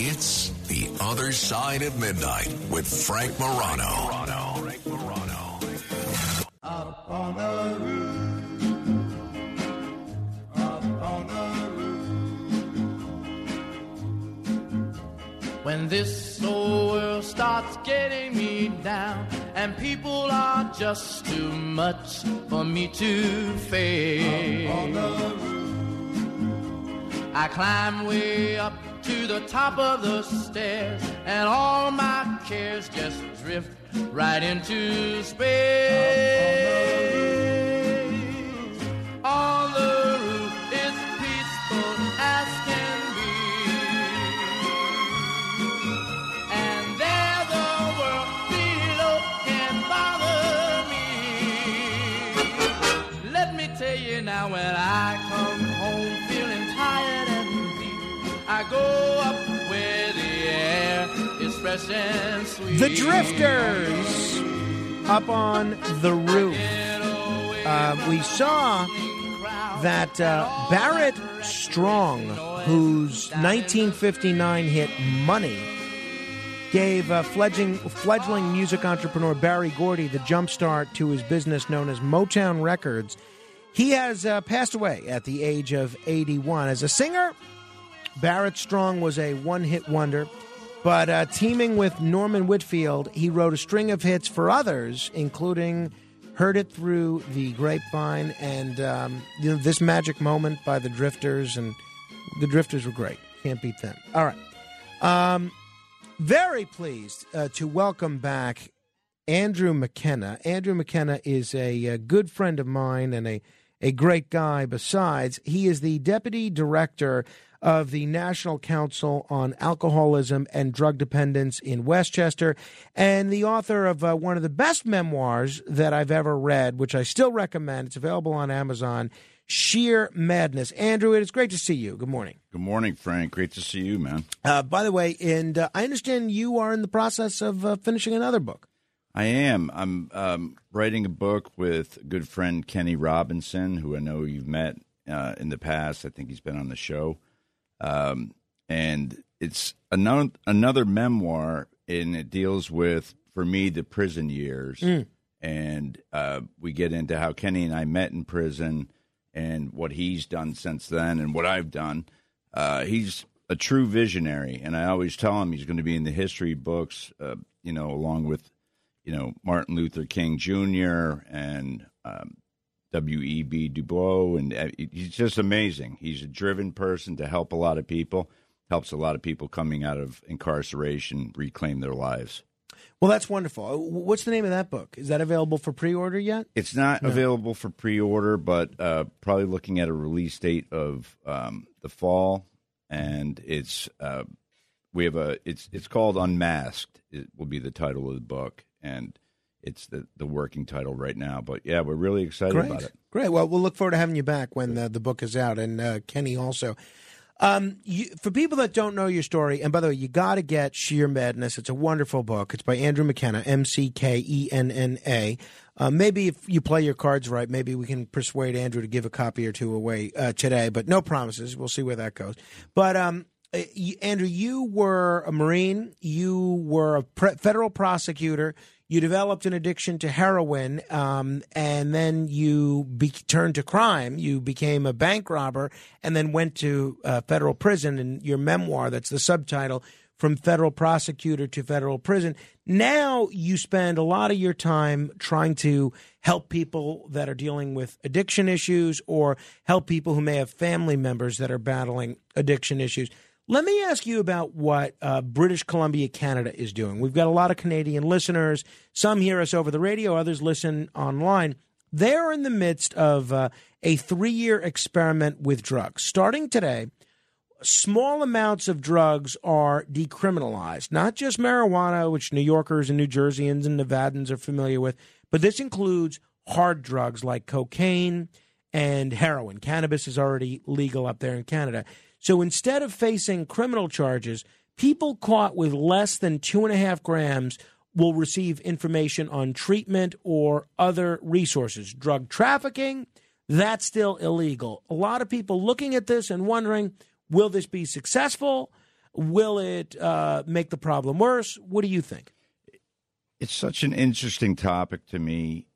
It's The Other Side of Midnight with Frank Morano. Up on the roof. Up on the roof. When this old world starts getting me down, and people are just too much for me to face. I climb way up to the top of the stairs, and all my cares just drift right into space. Fresh and sweet. The Drifters up on the roof. Uh, we saw that uh, Barrett Strong, whose 1959 hit Money gave uh, fledgling, fledgling music entrepreneur Berry Gordy the jumpstart to his business known as Motown Records. He has uh, passed away at the age of 81. As a singer, Barrett Strong was a one hit wonder, but uh, teaming with Norman Whitfield, he wrote a string of hits for others, including Heard It Through the Grapevine and um, you know, This Magic Moment by the Drifters. And the Drifters were great. Can't beat them. All right. Um, very pleased uh, to welcome back Andrew McKenna. Andrew McKenna is a, a good friend of mine and a, a great guy besides. He is the deputy director of the National Council on Alcoholism and Drug Dependence in Westchester and the author of uh, one of the best memoirs that I've ever read, which I still recommend. It's available on Amazon. Sheer Madness. Andrew, it is great to see you. Good morning. Good morning, Frank. Great to see you, man. Uh, by the way, and uh, I understand you are in the process of uh, finishing another book. I am. I'm um, writing a book with a good friend Kenny Robinson, who I know you've met uh, in the past. I think he's been on the show, um, and it's another another memoir, and it deals with for me the prison years, Mm. and uh, we get into how Kenny and I met in prison, and what he's done since then, and what I've done. Uh, he's a true visionary, and I always tell him he's going to be in the history books, uh, you know, along with you know Martin Luther King Jr. and um, W.E.B. Du Bois, and uh, he's just amazing. He's a driven person to help a lot of people, helps a lot of people coming out of incarceration reclaim their lives. Well, that's wonderful. Uh, What's the name of that book? Is that available for pre-order yet? It's not No. available for pre-order, but uh, probably looking at a release date of um, the fall, and it's uh, we have a it's it's called Unmasked. It will be the title of the book, and it's the the working title right now. But yeah, we're really excited Great, about it. great. Well, we'll look forward to having you back when the, the book is out, and uh, Kenny also. Um, you, for people that don't know your story, and by the way, you got to get Sheer Madness. It's a wonderful book. It's by Andrew McKenna, M C K E N N A. Uh, maybe if you play your cards right, maybe we can persuade Andrew to give a copy or two away uh, today, but no promises. We'll see where that goes. But um, uh, you, Andrew, you were a Marine. You were a pre- federal prosecutor. You developed an addiction to heroin, um, and then you be- turned to crime. You became a bank robber, and then went to uh, federal prison. And your memoir, that's the subtitle, "From Federal Prosecutor to Federal Prison." Now you spend a lot of your time trying to help people that are dealing with addiction issues, or help people who may have family members that are battling addiction issues. Let me ask you about what uh, British Columbia, Canada is doing. We've got a lot of Canadian listeners. Some hear us over the radio, others listen online. They're in the midst of uh, a three year experiment with drugs. Starting today, small amounts of drugs are decriminalized, not just marijuana, which New Yorkers and New Jerseyans and Nevadans are familiar with, but this includes hard drugs like cocaine and heroin. Cannabis is already legal up there in Canada. So instead of facing criminal charges, people caught with less than two and a half grams will receive information on treatment or other resources. Drug trafficking, that's still illegal. A lot of people looking at this and wondering will this be successful? Will it uh, make the problem worse? What do you think? It's such an interesting topic to me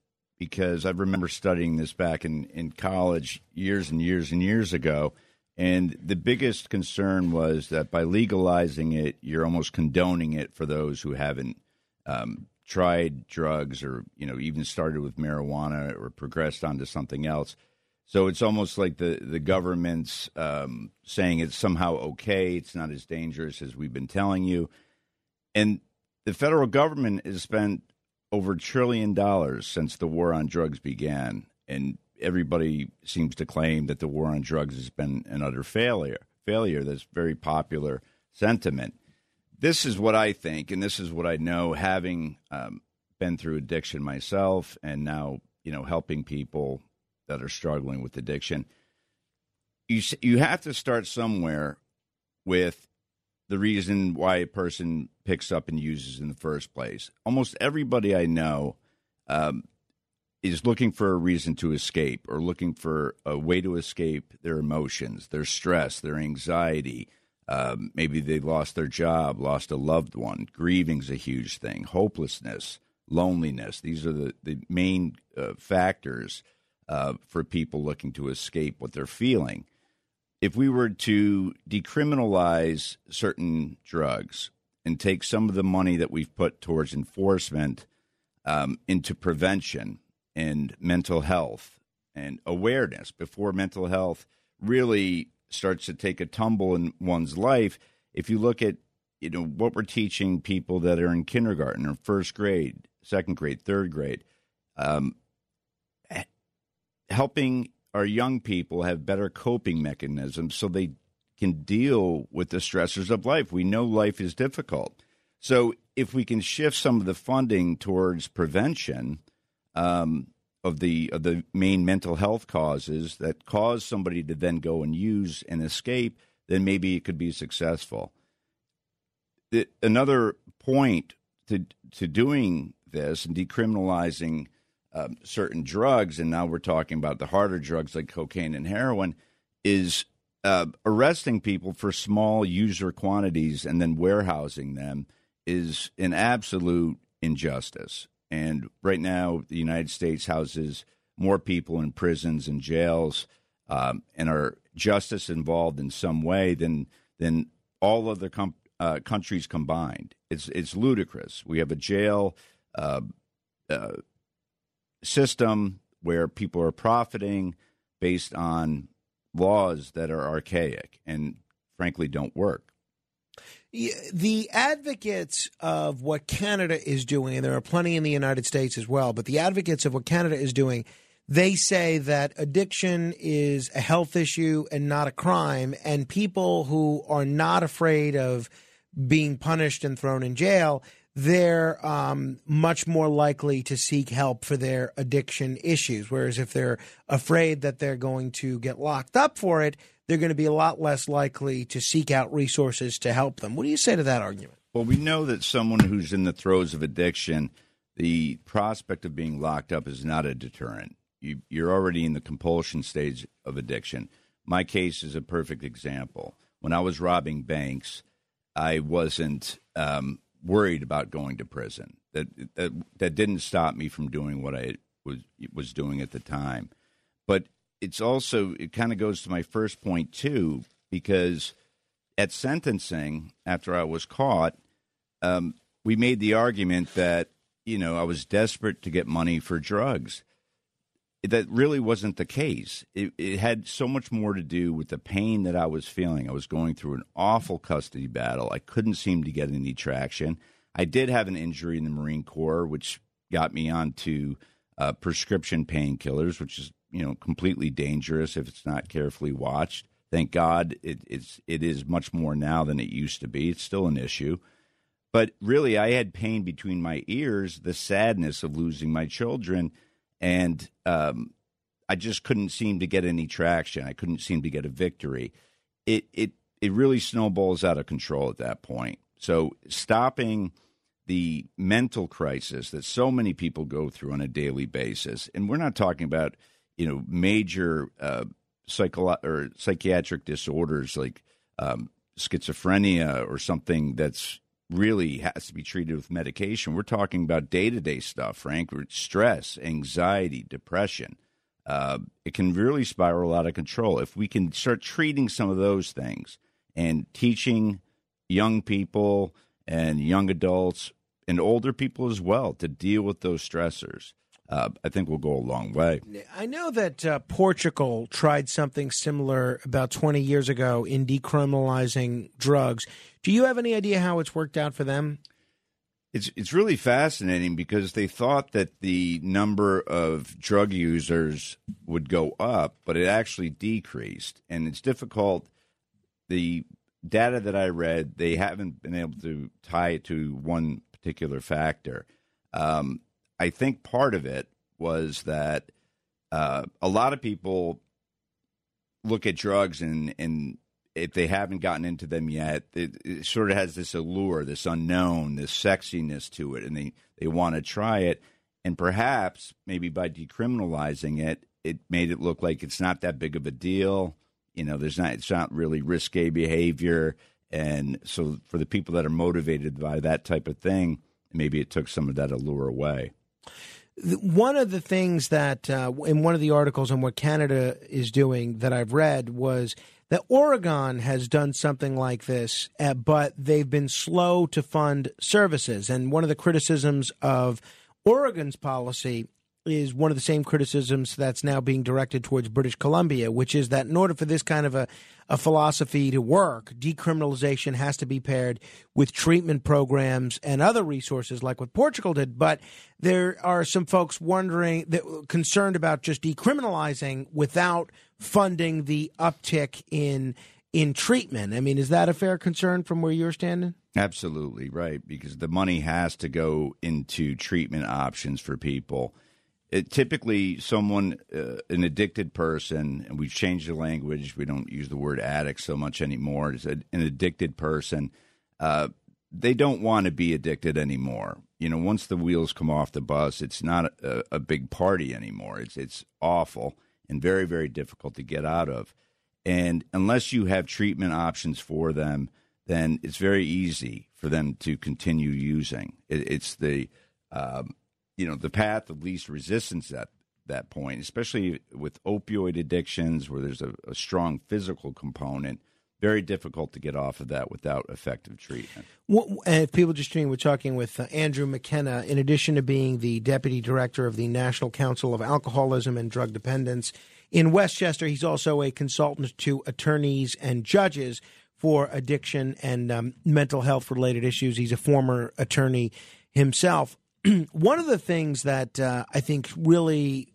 because I remember studying this back in, in college years and years and years ago. And the biggest concern was that by legalizing it, you're almost condoning it for those who haven't um, tried drugs or you know even started with marijuana or progressed onto something else. So it's almost like the the government's um, saying it's somehow okay. It's not as dangerous as we've been telling you, and the federal government has spent over a trillion dollars since the war on drugs began, and everybody seems to claim that the war on drugs has been an utter failure. Failure. That's very popular sentiment this is what I think, and this is what I know, having um, been through addiction myself, and now you know helping people that are struggling with addiction. You you have to start somewhere with the reason why a person picks up and uses in the first place. Almost everybody I know um, is looking for a reason to escape or looking for a way to escape their emotions, their stress, their anxiety um, maybe they lost their job, lost a loved one. Grieving's a huge thing. Hopelessness, loneliness. These are the, the main uh, factors uh, for people looking to escape what they're feeling. If we were to decriminalize certain drugs and take some of the money that we've put towards enforcement um, into prevention and mental health and awareness before mental health really starts to take a tumble in one's life, if you look at you know what we're teaching people that are in kindergarten or first grade, second grade, third grade, um, helping our young people have better coping mechanisms so they can deal with the stressors of life. We know life is difficult. So if we can shift some of the funding towards prevention, um, of the of the main mental health causes that cause somebody to then go and use and escape, then maybe it could be successful. The, another point to to doing this and decriminalizing um, certain drugs, and now we're talking about the harder drugs like cocaine and heroin, is uh, arresting people for small user quantities and then warehousing them is an absolute injustice. And right now, the United States houses more people in prisons and jails um, and are justice involved in some way than than all other com- uh, countries combined. It's it's ludicrous. We have a jail uh, uh, system where people are profiting based on laws that are archaic and frankly don't work. The advocates of what Canada is doing, and there are plenty in the United States as well, but the advocates of what Canada is doing, they say that addiction is a health issue and not a crime, and people who are not afraid of being punished and thrown in jail, they're um, much more likely to seek help for their addiction issues. Whereas if they're afraid that they're going to get locked up for it, they're going to be a lot less likely to seek out resources to help them. What do you say to that argument? Well, we know that someone who's in the throes of addiction, the prospect of being locked up is not a deterrent. You, you're already in the compulsion stage of addiction. My case is a perfect example. When I was robbing banks, I wasn't um, worried about going to prison. That, that that didn't stop me from doing what I was was doing at the time. But it's also it kind of goes to my first point too because at sentencing after I was caught, um, we made the argument that you know I was desperate to get money for drugs. That really wasn't the case. It, it had so much more to do with the pain that I was feeling. I was going through an awful custody battle. I couldn't seem to get any traction. I did have an injury in the Marine Corps, which got me onto uh, prescription painkillers, which is you know completely dangerous if it's not carefully watched. Thank God it, it's it is much more now than it used to be. It's still an issue, but really, I had pain between my ears, the sadness of losing my children, and um, I just couldn't seem to get any traction. I couldn't seem to get a victory. It it it really snowballs out of control at that point. So stopping the mental crisis that so many people go through on a daily basis, and we're not talking about you know major uh, psycho- or psychiatric disorders like um, schizophrenia or something that's really has to be treated with medication. We're talking about day to day stuff, Frank, stress, anxiety, depression. Uh, it can really spiral out of control. If we can start treating some of those things and teaching young people and young adults and older people as well to deal with those stressors, uh, I think will go a long way. I know that uh, Portugal tried something similar about 20 years ago in decriminalizing drugs. Do you have any idea how it's worked out for them? It's it's really fascinating because they thought that the number of drug users would go up, but it actually decreased, and it's difficult. The data that I read, they haven't been able to tie it to one particular factor. Um, I think part of it was that uh, a lot of people look at drugs and and if they haven't gotten into them yet, it, it, sort of has this allure, this unknown, this sexiness to it, and they, they want to try it. And perhaps maybe by decriminalizing it, it made it look like it's not that big of a deal. You know, there's not it's not really risque behavior, and so for the people that are motivated by that type of thing, maybe it took some of that allure away one of the things that uh, in one of the articles on what Canada is doing that I've read was that Oregon has done something like this, uh, but they've been slow to fund services. And one of the criticisms of Oregon's policy is one of the same criticisms that's now being directed towards British Columbia, which is that in order for this kind of a, a philosophy to work, decriminalization has to be paired with treatment programs and other resources like what Portugal did. But there are some folks wondering, that, concerned about just decriminalizing without funding the uptick in in treatment. I mean, is that a fair concern from where you're standing? Absolutely right, because the money has to go into treatment options for people it, typically someone uh, an addicted person and we've changed the language we don't use the word addict so much anymore it's an addicted person uh, they don't want to be addicted anymore. You know once the wheels come off the bus it's not a, a big party anymore. It's it's awful and very very difficult to get out of. And unless you have treatment options for them then it's very easy for them to continue using. It, it's the um, you know the path of least resistance at that point, especially with opioid addictions where there's a, a strong physical component very difficult to get off of that without effective treatment. and if people just tuning, we're talking with uh, Andrew McKenna. In addition to being the deputy director of the National Council of Alcoholism and Drug Dependence in Westchester, he's also a consultant to attorneys and judges for addiction and um, mental health related issues. He's a former attorney himself. one of the things that uh, I think really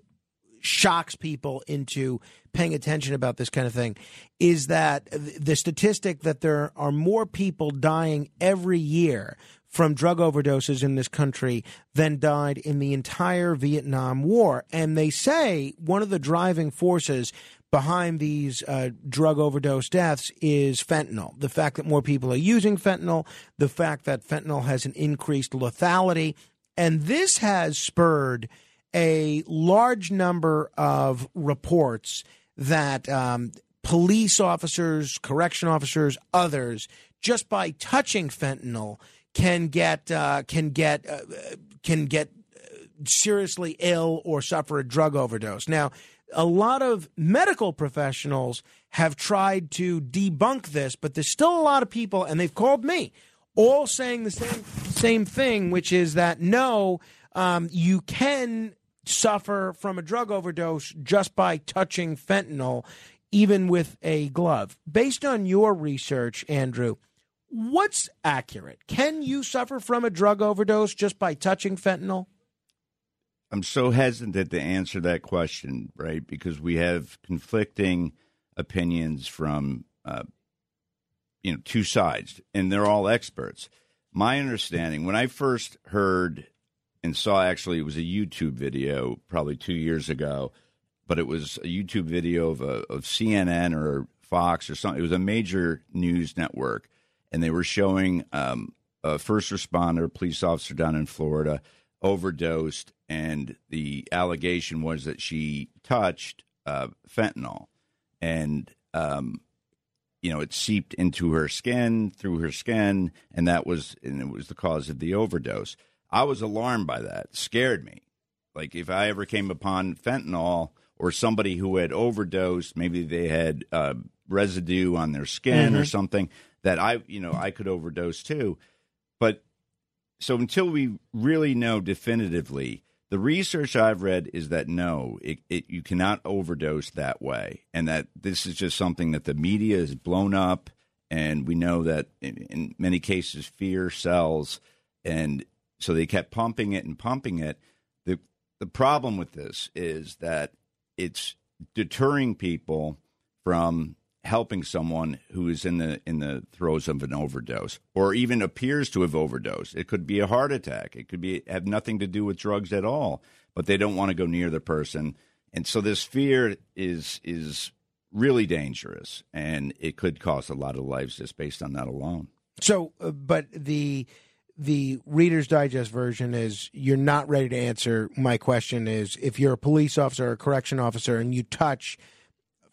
shocks people into paying attention about this kind of thing is that the statistic that there are more people dying every year from drug overdoses in this country than died in the entire Vietnam War. And they say one of the driving forces behind these uh, drug overdose deaths is fentanyl. The fact that more people are using fentanyl, the fact that fentanyl has an increased lethality, and this has spurred a large number of reports that um, police officers, correction officers, others, just by touching fentanyl, can get uh, can get uh, can get seriously ill or suffer a drug overdose. Now, a lot of medical professionals have tried to debunk this, but there's still a lot of people, and they've called me all saying the same same thing, which is that no, um, you can suffer from a drug overdose just by touching fentanyl, even with a glove. Based on your research, Andrew, what's accurate? Can you suffer from a drug overdose just by touching fentanyl? I'm so hesitant to answer that question, right? Because we have conflicting opinions from uh, you know two sides, and they're all experts. My understanding, when I first heard and saw, actually, it was a YouTube video probably two years ago, but it was a YouTube video of a, of CNN or Fox or something. It was a major news network, and they were showing um, a first responder, police officer down in Florida, overdosed, and the allegation was that she touched uh, fentanyl, and um, you know it seeped into her skin through her skin, and that was and it was the cause of the overdose. I was alarmed by that, scared me. Like if I ever came upon fentanyl or somebody who had overdosed, maybe they had uh, residue on their skin mm-hmm. or something that I, you know, I could overdose too. But so until we really know definitively, the research I've read is that no, it, it, you cannot overdose that way, and that this is just something that the media has blown up, and we know that in, in many cases fear sells, and so they kept pumping it and pumping it. the The problem with this is that it's deterring people from helping someone who is in the in the throes of an overdose or even appears to have overdosed. It could be a heart attack. It could be have nothing to do with drugs at all, but they don't want to go near the person. And so this fear is is really dangerous and it could cost a lot of lives just based on that alone. So uh, but the the Reader's Digest version is you're not ready to answer my question is if you're a police officer or a correction officer and you touch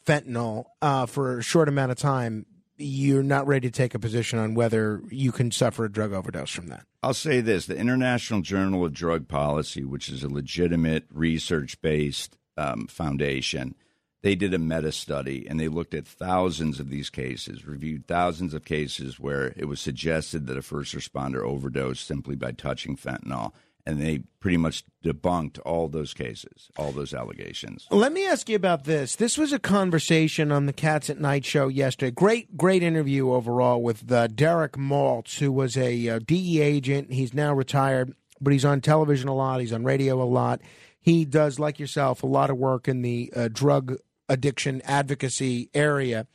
fentanyl uh, for a short amount of time, you're not ready to take a position on whether you can suffer a drug overdose from that. I'll say this the International Journal of Drug Policy, which is a legitimate research based um, foundation, they did a meta study and they looked at thousands of these cases, reviewed thousands of cases where it was suggested that a first responder overdosed simply by touching fentanyl and they pretty much debunked all those cases, all those allegations. Let me ask you about this. This was a conversation on the Cats at Night show yesterday. Great, great interview overall with uh, Derek Maltz, who was a uh, DE agent. He's now retired, but he's on television a lot. He's on radio a lot. He does, like yourself, a lot of work in the uh, drug addiction advocacy area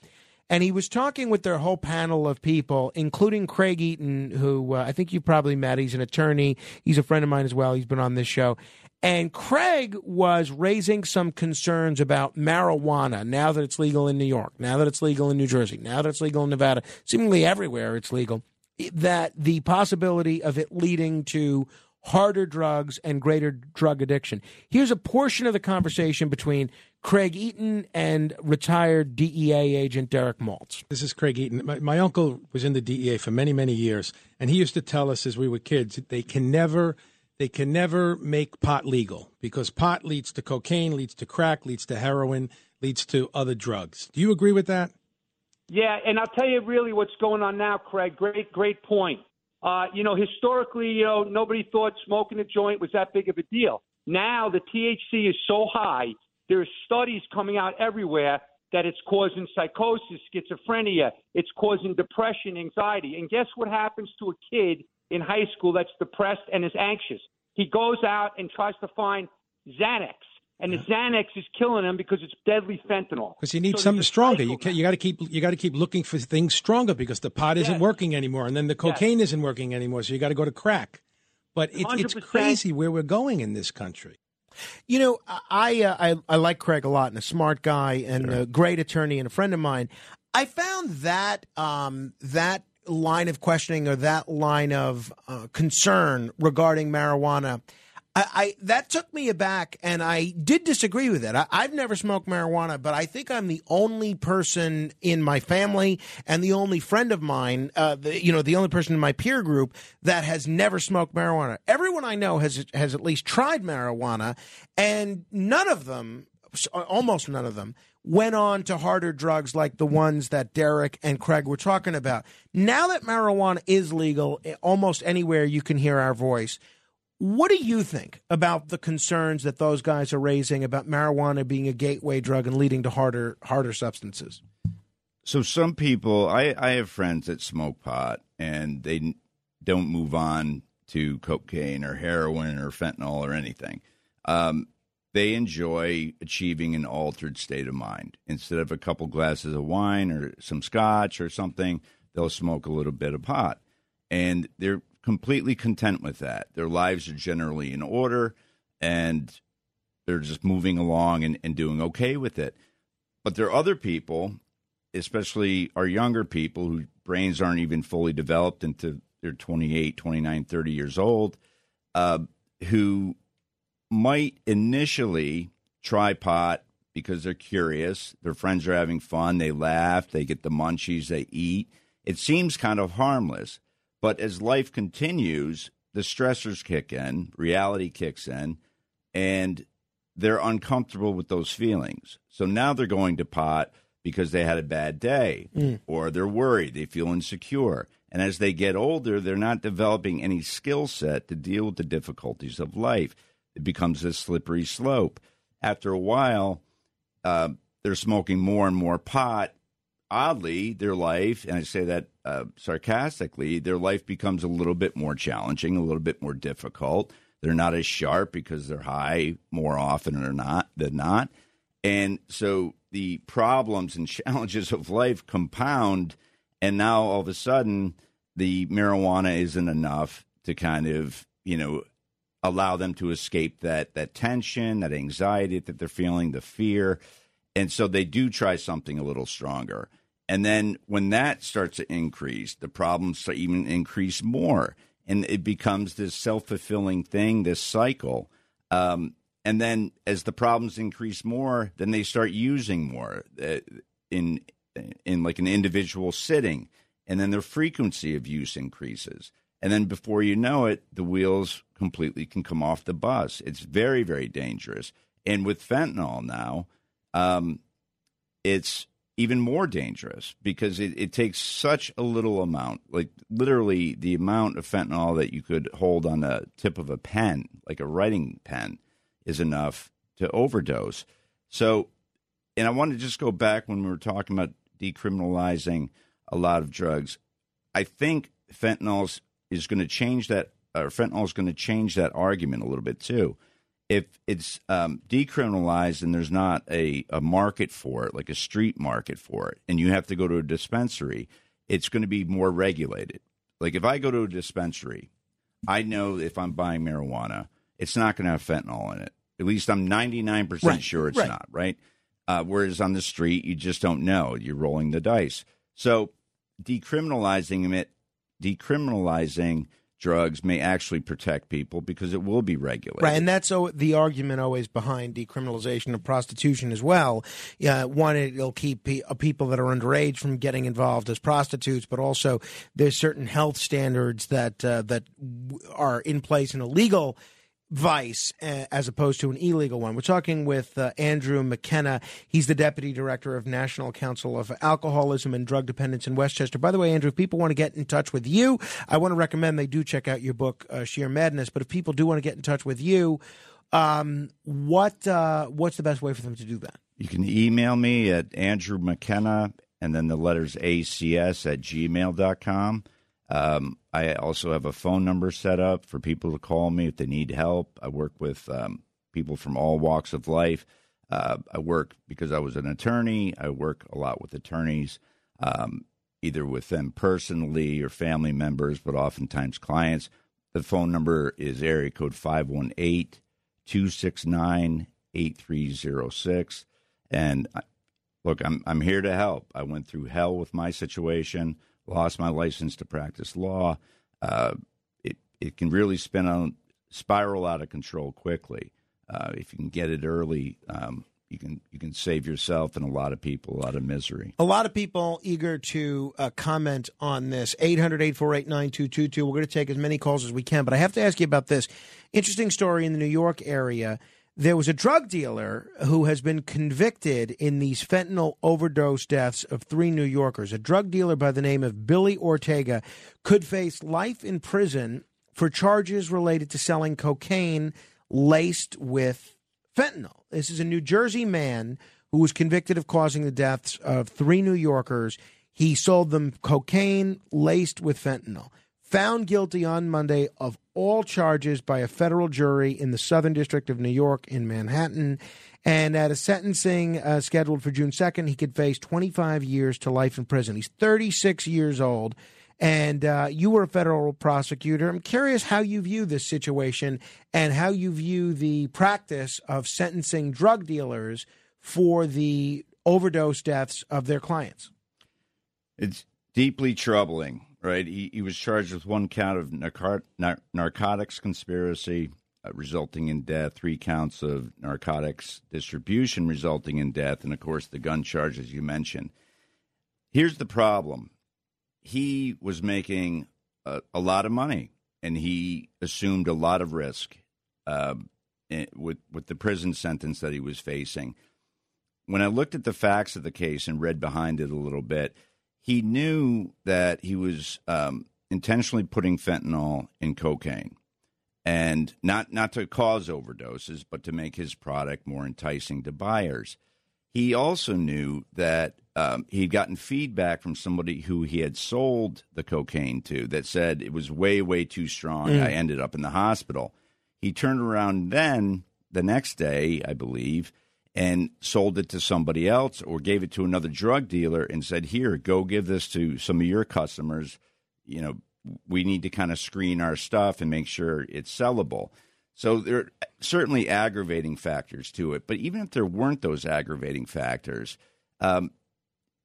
and he was talking with their whole panel of people, including Craig Eaton, who uh, I think you probably met. He's an attorney. He's a friend of mine as well. He's been on this show. And Craig was raising some concerns about marijuana now that it's legal in New York, now that it's legal in New Jersey, now that it's legal in Nevada, seemingly everywhere it's legal, that the possibility of it leading to harder drugs and greater drug addiction. Here's a portion of the conversation between Craig Eaton and retired DEA agent Derek Maltz. This is Craig Eaton. My, my, uncle was in the DEA for many, many years, and he used to tell us as we were kids they can never they can never make pot legal because pot leads to cocaine, leads to crack, leads to heroin, leads to other drugs. Do you agree with that? Yeah, and I'll tell you really what's going on now, Craig. Great, great point. Uh, you know, historically, you know, nobody thought smoking a joint was that big of a deal. Now the THC is so high there's studies coming out everywhere that it's causing psychosis, schizophrenia, it's causing depression, anxiety. And guess what happens to a kid in high school that's depressed and is anxious? He goes out and tries to find Xanax. And the Xanax is killing him because it's deadly fentanyl. Because you need so something stronger. You you got to keep you got to keep looking for things stronger because the pot isn't yes. working anymore, and then the cocaine yes. isn't working anymore. So you got to go to crack. But it, it's crazy where we're going in this country. You know, I, uh, I I like Craig a lot, and a smart guy, and sure. a great attorney, and a friend of mine. I found that um, that line of questioning or that line of uh, concern regarding marijuana I, I, that took me aback, and I did disagree with it. I, have never smoked marijuana, but I think I'm the only person in my family and the only friend of mine, uh, the, you know, the only person in my peer group that has never smoked marijuana. Everyone I know has has at least tried marijuana, and none of them, almost none of them, went on to harder drugs like the ones that Derek and Craig were talking about. Now that marijuana is legal eh, almost anywhere you can hear our voice what do you think about the concerns that those guys are raising about marijuana being a gateway drug and leading to harder harder substances? So some people, I, I have friends that smoke pot and they don't move on to cocaine or heroin or fentanyl or anything. Um, they enjoy achieving an altered state of mind. Instead of a couple glasses of wine or some scotch or something, they'll smoke a little bit of pot. And they're completely content with that. Their lives are generally in order and they're just moving along and, and doing okay with it. But there are other people, especially our younger people whose brains aren't even fully developed into they're 28, 29, 30 years old, uh, who might initially try pot because they're curious. Their friends are having fun. They laugh. They get the munchies. They eat. It seems kind of harmless. But as life continues, the stressors kick in, reality kicks in, and they're uncomfortable with those feelings. So now they're going to pot because they had a bad day mm. or they're worried, they feel insecure. And as they get older, they're not developing any skill set to deal with the difficulties of life. It becomes a slippery slope. After a while, uh, they're smoking more and more pot. Oddly, their life, and I say that uh, sarcastically, their life becomes a little bit more challenging, a little bit more difficult. They're not as sharp because they're high more often or not than not. And so the problems and challenges of life compound and now all of a sudden the marijuana isn't enough to kind of you know allow them to escape that that tension that anxiety that they're feeling the fear and so they do try something a little stronger and then when that starts to increase the problems even increase more and it becomes this self-fulfilling thing this cycle um, and then as the problems increase more then they start using more uh, in in like an individual sitting, and then their frequency of use increases. And then before you know it, the wheels completely can come off the bus. It's very, very dangerous. And with fentanyl now, um, it's even more dangerous because it, it, takes such a little amount, like literally the amount of fentanyl that you could hold on the tip of a pen, like a writing pen, is enough to overdose. So, and I want to just go back when we were talking about decriminalizing a lot of drugs. I think fentanyl is going to change that, or fentanyl is going to change that argument a little bit too. If it's um, decriminalized and there's not a, a market for it, like a street market for it, and you have to go to a dispensary, it's going to be more regulated. Like if I go to a dispensary, I know if I'm buying marijuana, it's not going to have fentanyl in it. At least I'm 99% right. sure it's right. not, right? Uh, whereas on the street, you just don't know. You're rolling the dice. So decriminalizing it, decriminalizing drugs may actually protect people because it will be regulated. Right, and that's the argument always behind decriminalization of prostitution as well. One, it'll keep uh, people that are underage from getting involved as prostitutes, but also there's certain health standards that uh, that are in place in a legal vice uh, as opposed to an illegal one. We're talking with uh, Andrew McKenna. He's the deputy director of National Council of Alcoholism and Drug Dependence in Westchester. By the way, Andrew, if people want to get in touch with you, I want to recommend they do check out your book, uh, Sheer Madness. But if people do want to get in touch with you, um, what uh, what's the best way for them to do that? You can email me at Andrew McKenna and then the letters ACS at gmail.com. Um, I also have a phone number set up for people to call me if they need help. I work with um, people from all walks of life. Uh, I work because I was an attorney. I work a lot with attorneys, um, either with them personally or family members, but oftentimes clients. The phone number is area code 518 269 8306. And look, I'm, I'm here to help. I went through hell with my situation lost my license to practice law. Uh, it it can really spin on spiral out of control quickly. Uh, if you can get it early, um, you can you can save yourself and a lot of people a lot of misery. A lot of people eager to uh, comment on this. 800-848-9222. We're going to take as many calls as we can, but I have to ask you about this interesting story in the New York area there was a drug dealer who has been convicted in these fentanyl overdose deaths of three New Yorkers. A drug dealer by the name of Billy Ortega could face life in prison for charges related to selling cocaine laced with fentanyl. This is a New Jersey man who was convicted of causing the deaths of three New Yorkers. He sold them cocaine laced with fentanyl. Found guilty on Monday of all charges by a federal jury in the Southern District of New York in Manhattan. And at a sentencing uh, scheduled for June 2nd, he could face 25 years to life in prison. He's 36 years old. And uh, you were a federal prosecutor. I'm curious how you view this situation and how you view the practice of sentencing drug dealers for the overdose deaths of their clients. It's deeply troubling, right? He, he was charged with one count of nar- narcotics conspiracy uh, resulting in death, three counts of narcotics distribution resulting in death, and of course the gun charges you mentioned. Here's the problem he was making a, a lot of money and he assumed a lot of risk uh, with, with the prison sentence that he was facing. When I looked at the facts of the case and read behind it a little bit, he knew that he was um, intentionally putting fentanyl in cocaine and not not to cause overdoses, but to make his product more enticing to buyers. He also knew that um, he'd gotten feedback from somebody who he had sold the cocaine to that said it was way way too strong. Mm. I ended up in the hospital. He turned around then the next day, I believe, and sold it to somebody else or gave it to another drug dealer and said, "Here, go give this to some of your customers." You know, we need to kind of screen our stuff and make sure it's sellable. So there are certainly aggravating factors to it. But even if there weren't those aggravating factors, um,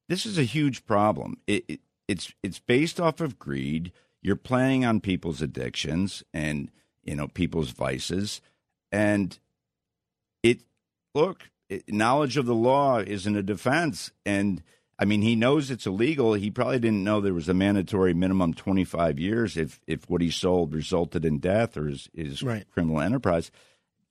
this is a huge problem. It, it, it's it's based off of greed. You're playing on people's addictions and you know people's vices, and it look knowledge of the law isn't a defense, and I mean, he knows it's illegal. He probably didn't know there was a mandatory minimum 25 years if, if what he sold resulted in death or his, his right. criminal enterprise.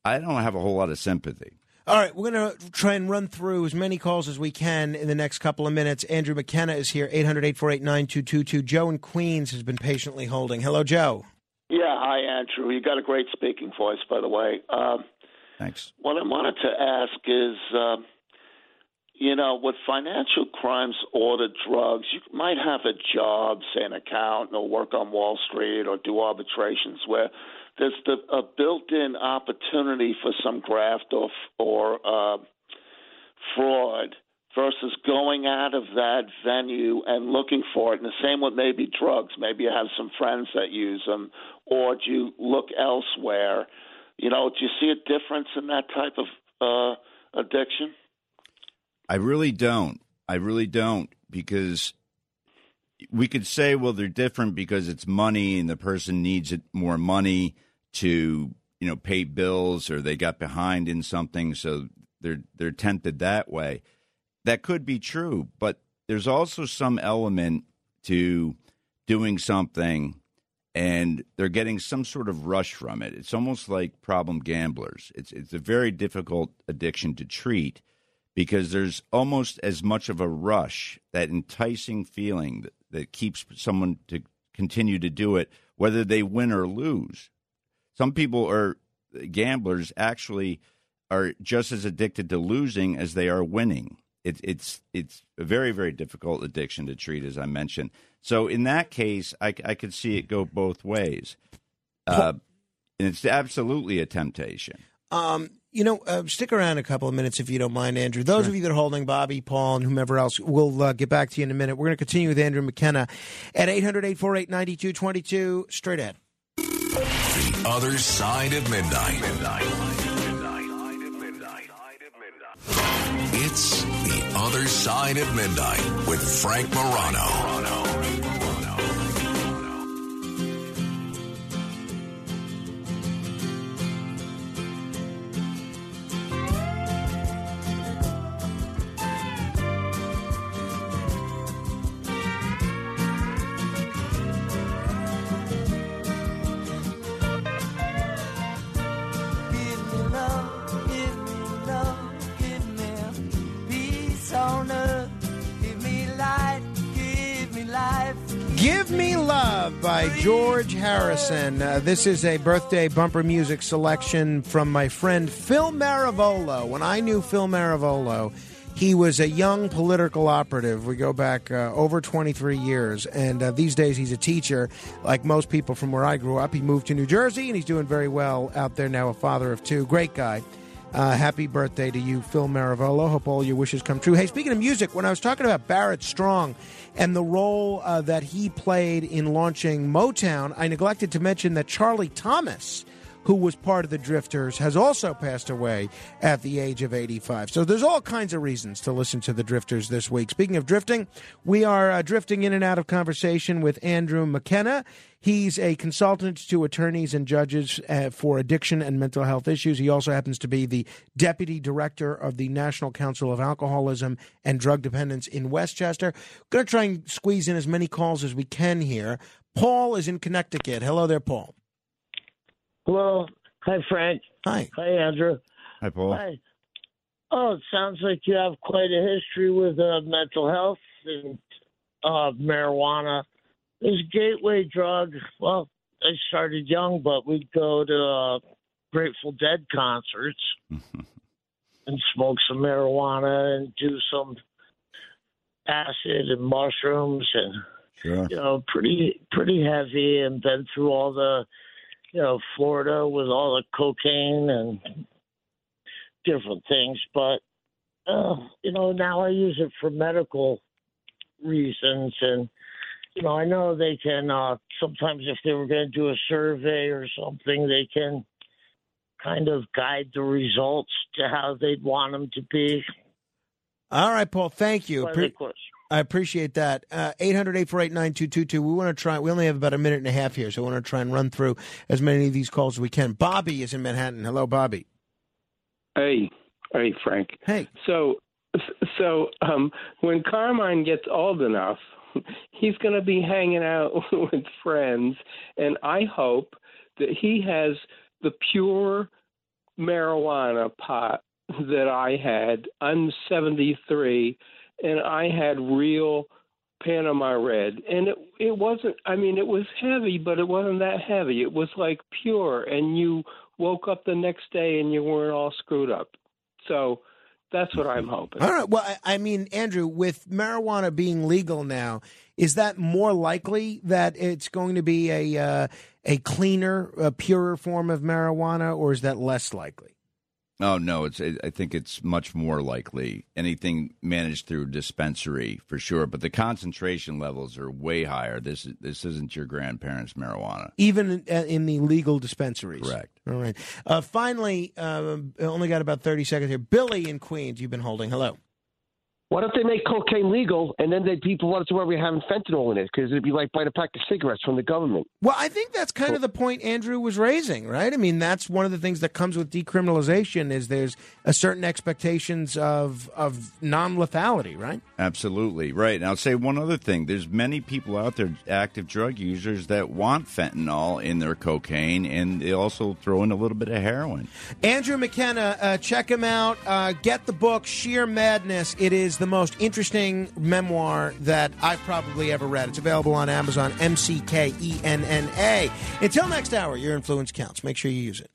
I don't have a whole lot of sympathy. All right, we're going to try and run through as many calls as we can in the next couple of minutes. Andrew McKenna is here, 800 848 9222. Joe in Queens has been patiently holding. Hello, Joe. Yeah, hi, Andrew. You got a great speaking voice, by the way. Um, Thanks. What I wanted to ask is. Uh, you know, with financial crimes ordered drugs, you might have a job, say an accountant, or work on Wall Street, or do arbitrations where there's the, a built-in opportunity for some graft or or uh, fraud versus going out of that venue and looking for it. And the same with maybe drugs. Maybe you have some friends that use them, or do you look elsewhere? You know, do you see a difference in that type of uh, addiction? I really don't. I really don't because we could say, well, they're different because it's money and the person needs more money to, you know, pay bills or they got behind in something, so they're they're tempted that way. That could be true, but there's also some element to doing something and they're getting some sort of rush from it. It's almost like problem gamblers. It's it's a very difficult addiction to treat because there's almost as much of a rush, that enticing feeling that, that keeps someone to continue to do it, whether they win or lose. Some people are gamblers actually are just as addicted to losing as they are winning. It, it's it's a very very difficult addiction to treat, as I mentioned. So in that case, I, I could see it go both ways, uh, and it's absolutely a temptation. Um, you know, uh, stick around a couple of minutes if you don't mind, Andrew. Those sure. of you that are holding Bobby, Paul, and whomever else, we'll uh, get back to you in a minute. We're going to continue with Andrew McKenna at 800 848 9222. Straight ahead. The other side of midnight. It's Other Side of Midnight with Frank Morano. By George Harrison. Uh, this is a birthday bumper music selection from my friend Phil Maravolo. When I knew Phil Maravolo, He was a young political operative. We go back uh, over 23 years, and uh, these days he's a teacher. Like most people from where I grew up, he moved to New Jersey, and he's doing very well out there now, a father of two. Great guy. Uh, happy birthday to you, Phil Maravolo. Hope all your wishes come true. Hey, speaking of music, when I was talking about Barrett Strong and the role uh, that he played in launching Motown, I neglected to mention that Charlie Thomas who was part of the Drifters, has also passed away at the age of 85. So there's all kinds of reasons to listen to the Drifters this week. Speaking of drifting, we are uh, drifting in and out of conversation with Andrew McKenna. He's a consultant to attorneys and judges uh, for addiction and mental health issues. He also happens to be the deputy director of the National Council of Alcoholism and Drug Dependence in Westchester. Going to try and squeeze in as many calls as we can here. Paul is in Connecticut. Hello there, Paul. Hello. Hi, Frank. Hi. Hi, Andrew. Hi, Paul. Hi. Oh, it sounds like you have quite a history with uh, mental health and uh, marijuana. This gateway drug. Well, I started young, but we'd go to uh, Grateful Dead concerts and smoke some marijuana and do some acid and mushrooms and Sure. you know pretty pretty heavy and been through all the you know Florida with all the cocaine and different things but uh you know now I use it for medical reasons and you know I know they can uh sometimes if they were going to do a survey or something they can kind of guide the results to how they'd want them to be All right, Paul. Thank you. But Pre- of course I appreciate that. Uh, 800 848 9222. We want to try, we only have about a minute and a half here, so I want to try and run through as many of these calls as we can. Bobby is in Manhattan. Hello, Bobby. Hey, hey, Frank. Hey. So, so um, when Carmine gets old enough, he's going to be hanging out with friends, and I hope that he has the pure marijuana pot that I had. I'm 73, and I had real Panama Red, and it it wasn't. I mean, it was heavy, but it wasn't that heavy. It was like pure, and you woke up the next day and you weren't all screwed up. So that's what I'm hoping. All right. Well, I, I mean, Andrew, with marijuana being legal now, is that more likely that it's going to be a uh, a cleaner, a purer form of marijuana, or is that less likely? Oh no, it's. I think it's much more likely anything managed through dispensary for sure. But the concentration levels are way higher. This this isn't your grandparents' marijuana. Even in, uh, the legal dispensaries. Correct. All right. Uh, finally, I only got about 30 seconds here. Billy in Queens, you've been holding. Hello. What if they make cocaine legal and then they people want to where we're having fentanyl in it because it'd be like buying a pack of cigarettes from the government. Well, I think that's kind of the point Andrew was raising, right? I mean, that's one of the things that comes with decriminalization is there's a certain expectations of of non-lethality, right? Absolutely right. And I'll say one other thing: there's many people out there, active drug users, that want fentanyl in their cocaine, and they also throw in a little bit of heroin. Andrew McKenna, uh, check him out. Uh, get the book Sheer Madness. It is the most interesting memoir that I've probably ever read. It's available on Amazon. M C K E N N A. Until next hour, your influence counts. Make sure you use it.